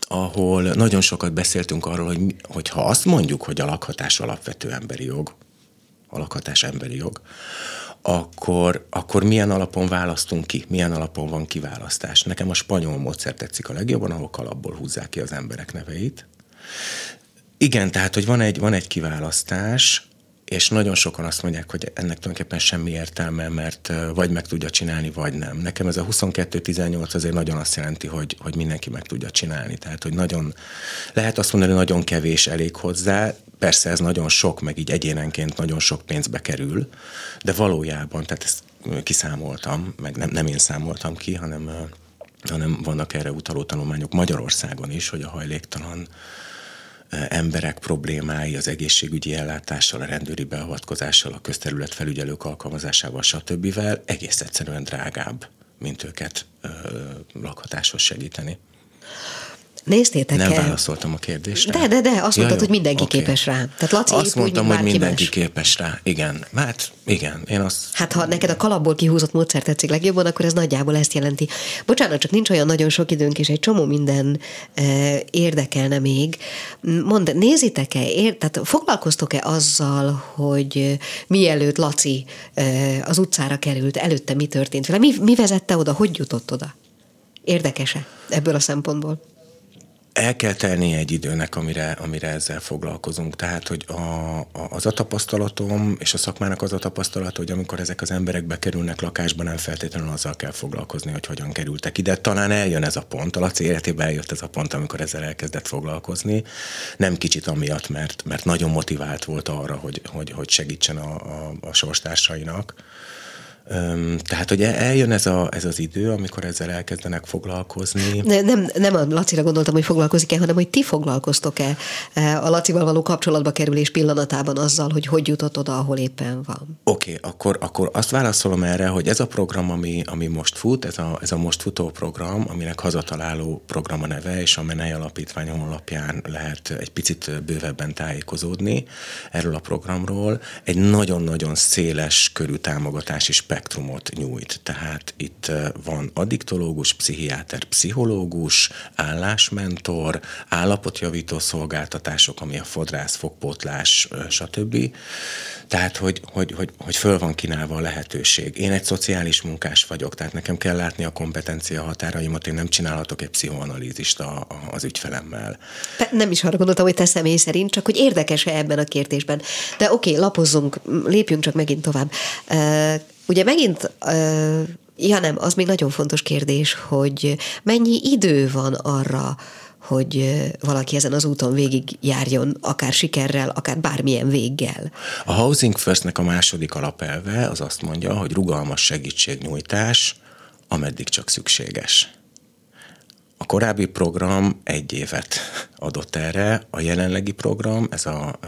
ahol nagyon sokat beszéltünk arról, hogy, hogy ha azt mondjuk, hogy a lakhatás alapvető emberi jog, a lakhatás emberi jog, akkor, akkor milyen alapon választunk ki, milyen alapon van kiválasztás. Nekem a spanyol módszer tetszik a legjobban, ahol kalapból húzzák ki az emberek neveit. Igen, tehát, hogy van egy, van egy kiválasztás, és nagyon sokan azt mondják, hogy ennek tulajdonképpen semmi értelme, mert vagy meg tudja csinálni, vagy nem. Nekem ez a 22-18 azért nagyon azt jelenti, hogy, hogy mindenki meg tudja csinálni. Tehát, hogy nagyon, lehet azt mondani, hogy nagyon kevés elég hozzá, persze ez nagyon sok, meg így egyénenként nagyon sok pénzbe kerül, de valójában, tehát ezt kiszámoltam, meg nem, nem én számoltam ki, hanem, hanem vannak erre utaló tanulmányok Magyarországon is, hogy a hajléktalan emberek problémái az egészségügyi ellátással, a rendőri beavatkozással, a közterület felügyelők alkalmazásával, stb. egész egyszerűen drágább, mint őket ö, lakhatáshoz segíteni. Néztétek Nem el? válaszoltam a kérdésre. De, de, de, azt Ja, mondtad, jó. hogy mindenki Oké. képes rá. Tehát Laci Azt épp mondtam, úgy, hogy mindenki más. képes rá. Igen. Hát igen, én azt Hát ha neked a kalapból kihúzott módszer tetszik legjobban, akkor ez nagyjából ezt jelenti. Bocsánat, csak nincs olyan nagyon sok időnk, és egy csomó minden e, érdekelne még. Mondd, nézitek-e, ér, tehát foglalkoztok-e azzal, hogy mielőtt Laci e, az utcára került, előtte mi történt vele? Mi, mi vezette oda? Hogy jutott oda? Érdekese ebből a szempontból? El kell tennie egy időnek, amire, amire ezzel foglalkozunk. Tehát, hogy a, a, az a tapasztalatom, és a szakmának az a tapasztalat, hogy amikor ezek az emberek bekerülnek lakásba, nem feltétlenül azzal kell foglalkozni, hogy hogyan kerültek ide. Talán eljön ez a pont, a Laci életében eljött ez a pont, amikor ezzel elkezdett foglalkozni. Nem kicsit amiatt, mert, mert nagyon motivált volt arra, hogy, hogy, hogy segítsen a, a, a sorstársainak. Tehát, hogy eljön ez, a, ez az idő, amikor ezzel elkezdenek foglalkozni. Ne, nem, nem a Lacira gondoltam, hogy foglalkozik-e, hanem hogy ti foglalkoztok-e e, a Lacival való kapcsolatba kerülés pillanatában azzal, hogy hogy jutott oda, ahol éppen van. Oké, okay, akkor, akkor azt válaszolom erre, hogy ez a program, ami, ami most fut, ez a, ez a most futó program, aminek hazataláló program a neve, és a Menely Alapítvány honlapján lehet egy picit bővebben tájékozódni erről a programról, egy nagyon-nagyon széles körű támogatási spektrumot nyújt. Tehát itt eh, van addiktológus, pszichiáter, pszichológus, állásmentor, állapotjavító szolgáltatások, ami a fodrász, fogpótlás, eh, stb. Tehát, hogy, hogy, hogy, hogy föl van kínálva a lehetőség. Én egy szociális munkás vagyok, tehát nekem kell látni a kompetencia határaimat, én nem csinálhatok egy pszichoanalízist a, a, az ügyfelemmel. Te, nem is arra gondoltam, hogy te személy szerint, csak hogy érdekes-e ebben a kérdésben. De oké, okay, lapozzunk, lépjünk csak megint tovább. Ugye megint Ja nem, az még nagyon fontos kérdés, hogy mennyi idő van arra, hogy valaki ezen az úton végig járjon, akár sikerrel, akár bármilyen véggel. A Housing Firstnek a második alapelve az azt mondja, hogy rugalmas segítségnyújtás, ameddig csak szükséges. A korábbi program egy évet adott erre, a jelenlegi program, ez a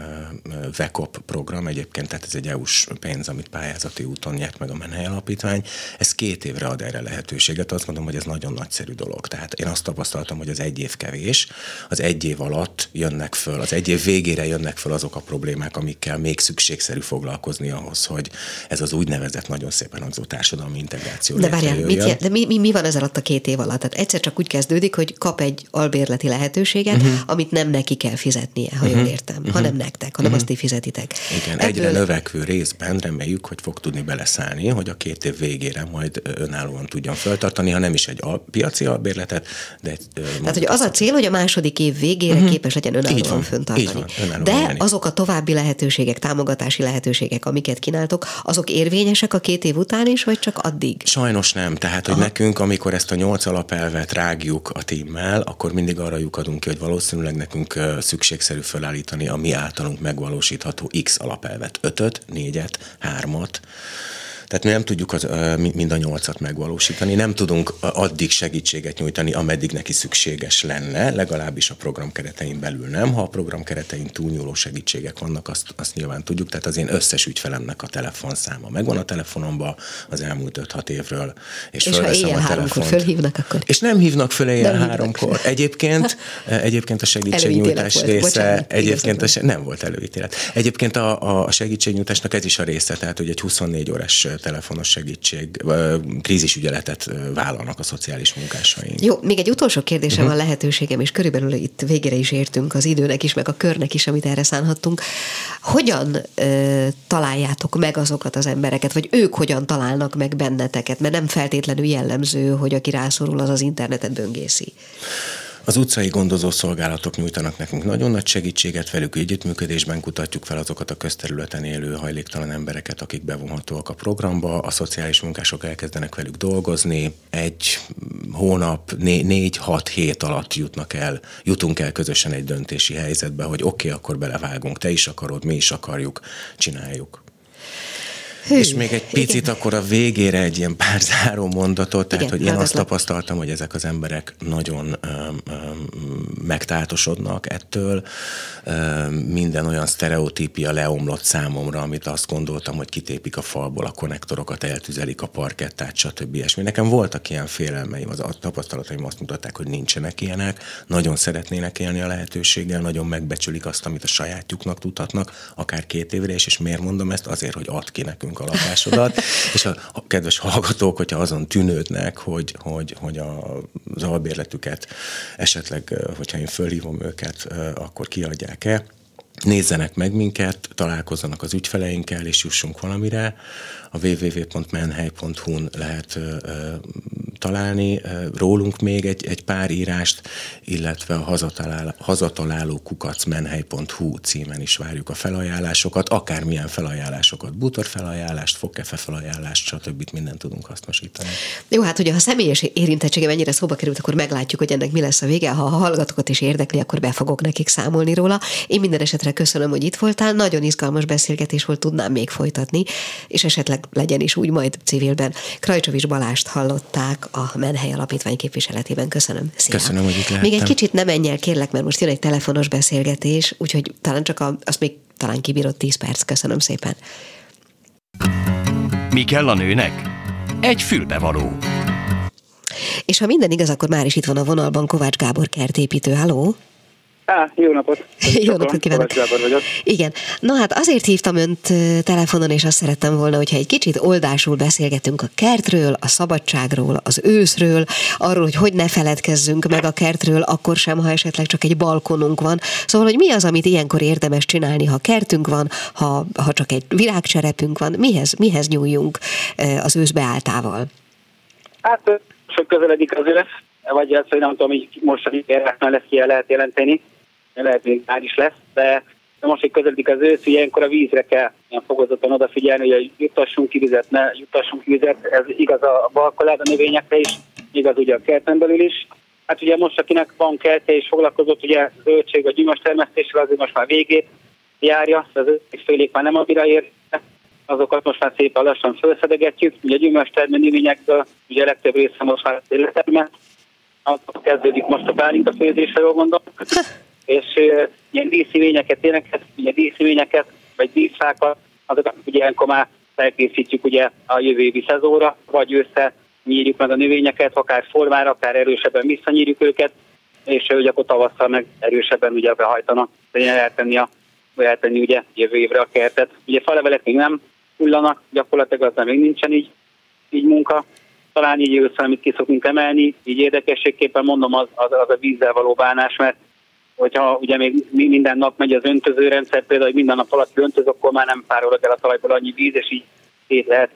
VECOP program egyébként, tehát ez egy EU-s pénz, amit pályázati úton nyert meg a Menhely Alapítvány, ez két évre ad erre lehetőséget, azt mondom, hogy ez nagyon nagyszerű dolog. Tehát én azt tapasztaltam, hogy az egy év kevés, az egy év alatt jönnek föl, az egy év végére jönnek föl azok a problémák, amikkel még szükségszerű foglalkozni ahhoz, hogy ez az úgynevezett nagyon szépen hangzó társadalmi integráció De várjál, mit, de mi, mi, mi van ez alatt a két év alatt? Tehát egyszer csak úgy kezdődik, hogy kap egy albérleti lehetőséget, uh-huh. amit nem neki kell fizetnie, ha uh-huh. jól értem, uh-huh. hanem nektek, hanem uh-huh. azt ti fizetitek. Igen, Ebből... egyre növekvő részben reméljük, hogy fog tudni beleszállni, hogy a két év végére majd önállóan tudjon feltartani, ha nem is egy al- piaci albérletet, de egy... Tehát, hogy az a cél, hogy a második év végére uh-huh. képes legyen önállóan föntartani. De lenni. azok a további lehetőségek, támogatási lehetőségek, amiket kínáltok, azok érvényesek a két év után is, vagy csak addig? Sajnos nem. Tehát, hogy Aha. nekünk, amikor ezt a nyolc alapelvet rágjuk a tímmel, akkor mindig arra lyukadunk ki, hogy valószínűleg nekünk szükségszerű felállítani a mi általunk megvalósítható X alapelvet. Ötöt, négyet, hármat. Tehát mi nem tudjuk az, mind a nyolcat megvalósítani, nem tudunk addig segítséget nyújtani, ameddig neki szükséges lenne, legalábbis a program keretein belül nem. Ha a program keretein túlnyúló segítségek vannak, azt, azt nyilván tudjuk. Tehát az én összes ügyfelemnek a telefonszáma megvan a telefonomban az elmúlt 5-6 évről. És, és ha éjjel a háromkor fölhívnak, akkor... És nem hívnak föl éjjel háromkor. Egyébként, egyébként a segítségnyújtás volt, része, bocsánat, egyébként a, nem volt előítélet. Egyébként a, a segítségnyújtásnak ez is a része, tehát hogy egy 24 órás telefonos segítség, krízisügyeletet vállalnak a szociális munkásaink. Jó, még egy utolsó kérdésem uh-huh. van lehetőségem, és körülbelül itt végére is értünk az időnek is, meg a körnek is, amit erre szánhattunk. Hogyan ö, találjátok meg azokat az embereket, vagy ők hogyan találnak meg benneteket? Mert nem feltétlenül jellemző, hogy aki rászorul, az az internetet böngészi. Az utcai gondozó szolgálatok nyújtanak nekünk nagyon nagy segítséget, velük együttműködésben kutatjuk fel azokat a közterületen élő hajléktalan embereket, akik bevonhatóak a programba, a szociális munkások elkezdenek velük dolgozni, egy hónap, négy-hat hét alatt jutnak el, jutunk el közösen egy döntési helyzetbe, hogy oké, okay, akkor belevágunk, te is akarod, mi is akarjuk, csináljuk. Hű, és még egy picit igen. akkor a végére egy ilyen pár záró mondatot, tehát igen, hogy én azt tapasztaltam, hogy ezek az emberek nagyon öm, öm, megtáltosodnak ettől. Öm, minden olyan sztereotípia leomlott számomra, amit azt gondoltam, hogy kitépik a falból a konnektorokat, eltüzelik a parkettát, stb. És nekem voltak ilyen félelmeim, az a tapasztalataim azt mutatták, hogy nincsenek ilyenek, nagyon szeretnének élni a lehetőséggel, nagyon megbecsülik azt, amit a sajátjuknak tudhatnak, akár két évre is, és miért mondom ezt? Azért, hogy ad ki nekünk nekünk a lakásodat, és a, a kedves hallgatók, hogyha azon tűnődnek, hogy, hogy, hogy a, az albérletüket esetleg, hogyha én fölhívom őket, akkor kiadják-e, nézzenek meg minket, találkozzanak az ügyfeleinkkel, és jussunk valamire. A www.menhely.hu-n lehet találni rólunk még egy, egy pár írást, illetve a hazatalál, hazataláló kukacmenhely.hu címen is várjuk a felajánlásokat, akármilyen felajánlásokat, butor felajánlást, fogkefe felajánlást, stb. mindent tudunk hasznosítani. Jó, hát ugye ha a személyes érintettsége mennyire szóba került, akkor meglátjuk, hogy ennek mi lesz a vége. Ha a hallgatókat is érdekli, akkor be fogok nekik számolni róla. Én minden esetre köszönöm, hogy itt voltál. Nagyon izgalmas beszélgetés volt, tudnám még folytatni, és esetleg legyen is úgy majd civilben. Krajcsovics Balást hallották a Menhely Alapítvány képviseletében. Köszönöm. Szia. Köszönöm, hogy itt lehettem. Még egy kicsit nem menj el, kérlek, mert most jön egy telefonos beszélgetés, úgyhogy talán csak a, azt még talán kibírott 10 perc. Köszönöm szépen. Mi kell a nőnek? Egy fülbevaló. És ha minden igaz, akkor már is itt van a vonalban Kovács Gábor kertépítő. Halló! Á, jó napot! jó napot kívánok! vagyok. Igen. Na hát azért hívtam önt telefonon, és azt szerettem volna, hogyha egy kicsit oldásul beszélgetünk a kertről, a szabadságról, az őszről, arról, hogy hogy ne feledkezzünk meg a kertről, akkor sem, ha esetleg csak egy balkonunk van. Szóval, hogy mi az, amit ilyenkor érdemes csinálni, ha kertünk van, ha, ha csak egy virágcserepünk van, mihez, mihez nyúljunk az ősz beáltával? Hát, sok közeledik az ősz, vagy az, hogy nem tudom, hogy most a lesz ki lehet jelenteni, lehet még már is lesz, de most, hogy közeledik az ősz, ilyenkor a vízre kell ilyen fokozottan odafigyelni, hogy jutassunk ki vizet, ne jutassunk ki vizet, ez igaz a balkolád a növényekre is, igaz ugye a kerten belül is. Hát ugye most, akinek van kertje és foglalkozott ugye zöldség vagy gyümölcs termesztéssel, azért most már végét járja, az félék már nem annyira ér, azokat most már szépen lassan felszedegetjük. Ugye a gyümölcs termő növényekből ugye a legtöbb része most már akkor kezdődik most a pálinka főzésre, jól gondolom. és ilyen díszívényeket, éneket, ugye díszívényeket, vagy díszfákat, azokat ugye ilyenkor már felkészítjük ugye a jövő évi szezóra, vagy össze nyírjuk meg a növényeket, akár formára, akár erősebben visszanyírjuk őket, és ugye akkor tavasszal meg erősebben ugye behajtanak, eltenni, a, eltenni ugye jövő évre a kertet. Ugye falevelek még nem hullanak, gyakorlatilag nem még nincsen így, így munka, talán így ősszel, amit ki szokunk emelni, így érdekességképpen mondom, az, az, az a vízzel való bánás, mert hogyha ugye még minden nap megy az öntözőrendszer, például, hogy minden nap alatt öntöz, akkor már nem párolog el a talajból annyi víz, és így szét lehet,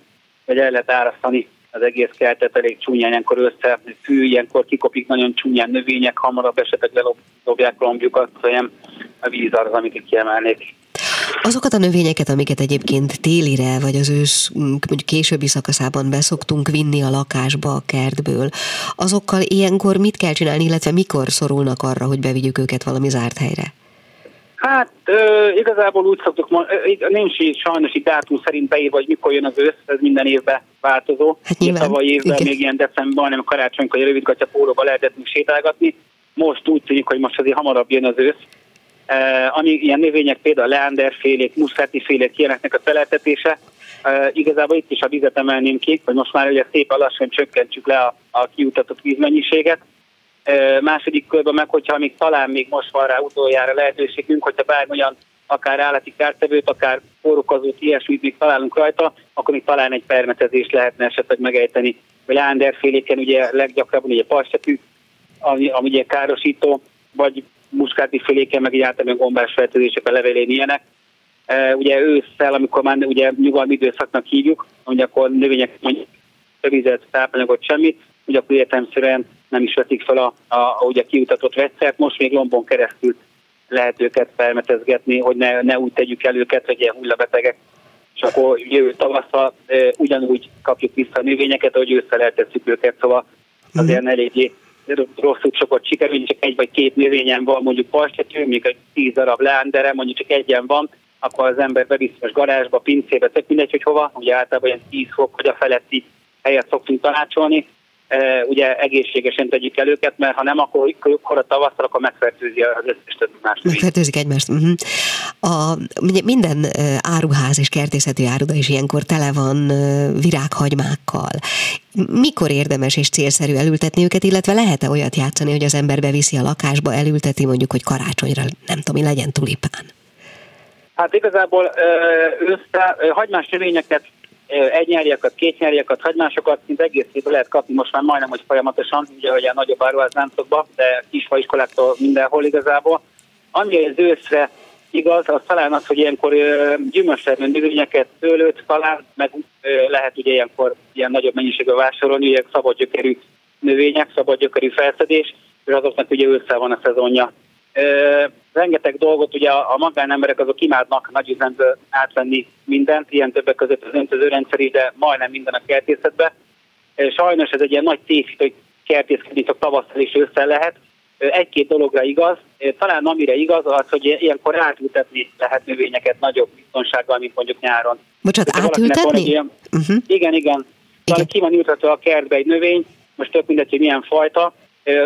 vagy el lehet árasztani az egész kertet elég csúnyán, ilyenkor össze, fű, ilyenkor kikopik nagyon csúnyán növények, hamarabb esetleg lelobják lombjukat, szóval a víz az, amit kiemelnék. Azokat a növényeket, amiket egyébként télire, vagy az ősz mondjuk későbbi szakaszában beszoktunk vinni a lakásba, a kertből, azokkal ilyenkor mit kell csinálni, illetve mikor szorulnak arra, hogy bevigyük őket valami zárt helyre? Hát ö, igazából úgy szoktuk, nincs így sajnos így dátum szerint beírva, hogy mikor jön az ősz, ez minden évben változó. Hát nyilván. Tavaly évben Igen. még ilyen decemberben, nem karácsonykor, hogy rövidgatja pólóba lehetett még sétálgatni. Most úgy tűnik, hogy most azért hamarabb jön az ősz, ami ilyen növények, például leanderfélék, muszkáti félék, ilyeneknek a feleltetése, uh, igazából itt is a vizet emelném ki, hogy most már ugye szépen lassan csökkentsük le a, a kiutatott vízmennyiséget. Második körben meg, hogyha még talán még most van rá utoljára lehetőségünk, hogyha bármilyen akár állati kártevőt, akár kórokozót, ilyesmit még találunk rajta, akkor még talán egy permetezést lehetne esetleg megejteni. Vagy ánderféléken ugye leggyakrabban ugye pastetű, ami, ami ugye károsító, vagy muskáti féléken, meg így általában gombás fertőzések a levelén ilyenek. E, ugye ősszel, amikor már ugye nyugalmi időszaknak hívjuk, hogy akkor növények mondjuk vizet, tápanyagot, semmit, ugye akkor értelmszerűen nem is veszik fel a, a, a ugye kiutatott vegyszert, most még lombon keresztül lehet őket felmetezgetni, hogy ne, ne úgy tegyük el őket, hogy ilyen hullabetegek, és akkor jövő tavasszal e, ugyanúgy kapjuk vissza a növényeket, ahogy ősszel eltesszük őket, szóval azért mm. eléggé rosszul sokat sikerül, csak egy vagy két növényen van, mondjuk pastető, még egy tíz darab leándere, mondjuk csak egyen van, akkor az ember beviszi a garázsba, pincébe, tök mindegy, hogy hova, ugye általában ilyen 10 fok vagy a feletti helyet szoktunk tanácsolni, e, ugye egészségesen tegyük el őket, mert ha nem, akkor, akkor a tavasszal, akkor megfertőzi az összes többi más. Megfertőzik egymást. Uh-huh. A, minden e, áruház és kertészeti áruda is ilyenkor tele van e, virághagymákkal. Mikor érdemes és célszerű elültetni őket, illetve lehet-e olyat játszani, hogy az ember beviszi a lakásba, elülteti mondjuk, hogy karácsonyra, nem tudom, mi legyen tulipán? Hát igazából össze, hagymás növényeket, egynyárjakat, kétnyárjakat, hagymásokat szinte egész évben lehet kapni most már majdnem, hogy folyamatosan, ugye hogy a nagyobb áruházláncokban, de kisfaiskoláktól mindenhol igazából. Ami az őszre igaz, az talán az, hogy ilyenkor gyümölcstermő növényeket, szőlőt talán, meg lehet ugye ilyenkor ilyen nagyobb mennyiségben vásárolni, ugye szabad gyökerű növények, szabad gyökerű felszedés, és azoknak ugye ősszel van a szezonja rengeteg dolgot ugye a, magánemberek azok imádnak nagy üzemből átvenni mindent, ilyen többek között az öntözőrendszer is, de majdnem minden a kertészetbe. Sajnos ez egy ilyen nagy tévhit, hogy kertészkedni csak tavasszal is össze lehet. Egy-két dologra igaz, talán amire igaz az, hogy ilyenkor átültetni lehet növényeket nagyobb biztonsággal, mint mondjuk nyáron. Bocsánat, átültetni? Ilyen, uh-huh. Igen, igen. igen. ki van ültetve a kertbe egy növény, most tök mindegy, hogy milyen fajta,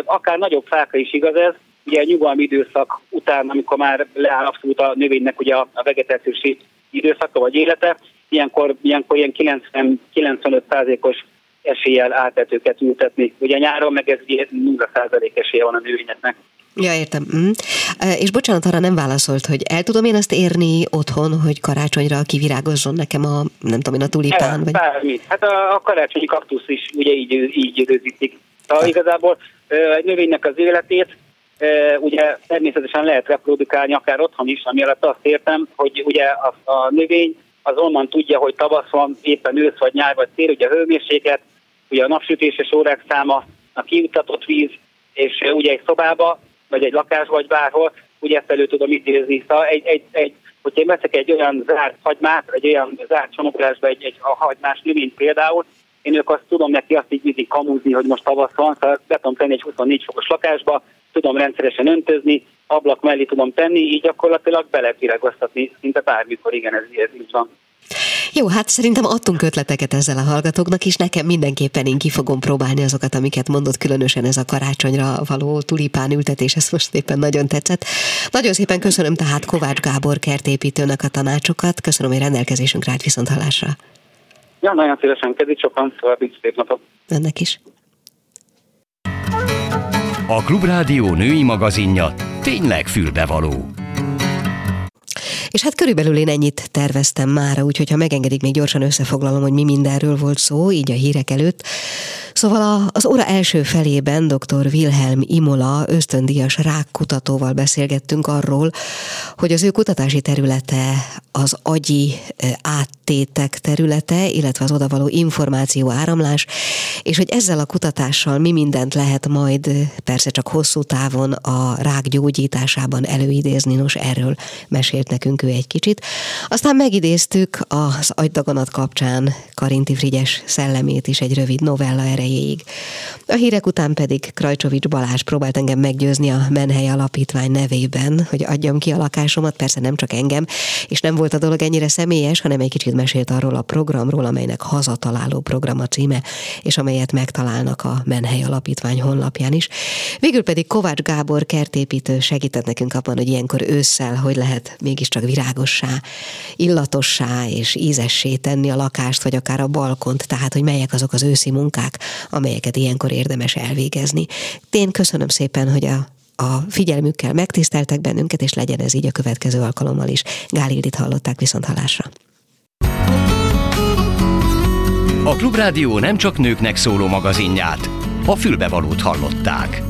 akár nagyobb fákra is igaz ez, ugye a nyugalmi időszak után, amikor már leáll abszolút a növénynek ugye a vegetációs időszaka vagy élete, ilyenkor, ilyenkor ilyen 90-95%-os eséllyel átvetőket ültetni. Ugye nyáron meg ez 0% esélye van a növényeknek. Ja, értem. Mm. És bocsánat, arra nem válaszolt, hogy el tudom én azt érni otthon, hogy karácsonyra kivirágozzon nekem a, nem tudom én, a tulipán? El, vagy... Bármi. Hát a, a karácsonyi kaktusz is ugye így, így időzítik. Szóval igazából egy növénynek az életét ugye természetesen lehet reprodukálni akár otthon is, ami alatt azt értem, hogy ugye a, a növény az onnan tudja, hogy tavasz van, éppen ősz vagy nyár vagy tél, ugye a hőmérséklet, ugye a napsütéses órák száma, a kiutatott víz, és ugye egy szobába, vagy egy lakás, vagy bárhol, ugye ezt elő tudom idézni. Szóval egy, egy, egy, hogyha én veszek egy olyan zárt hagymát, egy olyan zárt csomagolásba egy, egy a hagymás növényt például, én ők azt tudom neki azt így mindig kamúzni, hogy most tavasz van, szóval be tudom tenni egy 24 fokos lakásba, tudom rendszeresen öntözni, ablak mellé tudom tenni, így gyakorlatilag be lehet virágoztatni, szinte bármikor, igen, ez, ez így van. Jó, hát szerintem adtunk ötleteket ezzel a hallgatóknak, és nekem mindenképpen én ki fogom próbálni azokat, amiket mondott, különösen ez a karácsonyra való tulipán ültetés, ez most éppen nagyon tetszett. Nagyon szépen köszönöm tehát Kovács Gábor kertépítőnek a tanácsokat, köszönöm, hogy rendelkezésünkre állt viszont hallásra. Ja, nagyon szívesen kezdik, sokan további szép napot. Önnek is. A Klubrádió női magazinja tényleg fülbevaló. És hát körülbelül én ennyit terveztem már, úgyhogy ha megengedik, még gyorsan összefoglalom, hogy mi mindenről volt szó, így a hírek előtt. Szóval az óra első felében dr. Wilhelm Imola ösztöndíjas rákkutatóval beszélgettünk arról, hogy az ő kutatási területe az agyi áttétek területe, illetve az odavaló információ áramlás, és hogy ezzel a kutatással mi mindent lehet majd persze csak hosszú távon a rák gyógyításában előidézni, nos erről mesélt nekünk ő egy kicsit. Aztán megidéztük az agydaganat kapcsán Karinti Frigyes szellemét is egy rövid novella erejéig erejéig. A hírek után pedig Krajcsovics Balázs próbált engem meggyőzni a Menhely Alapítvány nevében, hogy adjam ki a lakásomat, persze nem csak engem, és nem volt a dolog ennyire személyes, hanem egy kicsit mesélt arról a programról, amelynek hazataláló program a címe, és amelyet megtalálnak a Menhely Alapítvány honlapján is. Végül pedig Kovács Gábor kertépítő segített nekünk abban, hogy ilyenkor ősszel hogy lehet mégiscsak virágossá, illatossá és ízessé tenni a lakást, vagy akár a balkont, tehát hogy melyek azok az őszi munkák, amelyeket ilyenkor érdemes elvégezni. Én köszönöm szépen, hogy a a figyelmükkel megtiszteltek bennünket, és legyen ez így a következő alkalommal is. Gálildit hallották viszont halásra. A Klubrádió nem csak nőknek szóló magazinját, a fülbevalót hallották.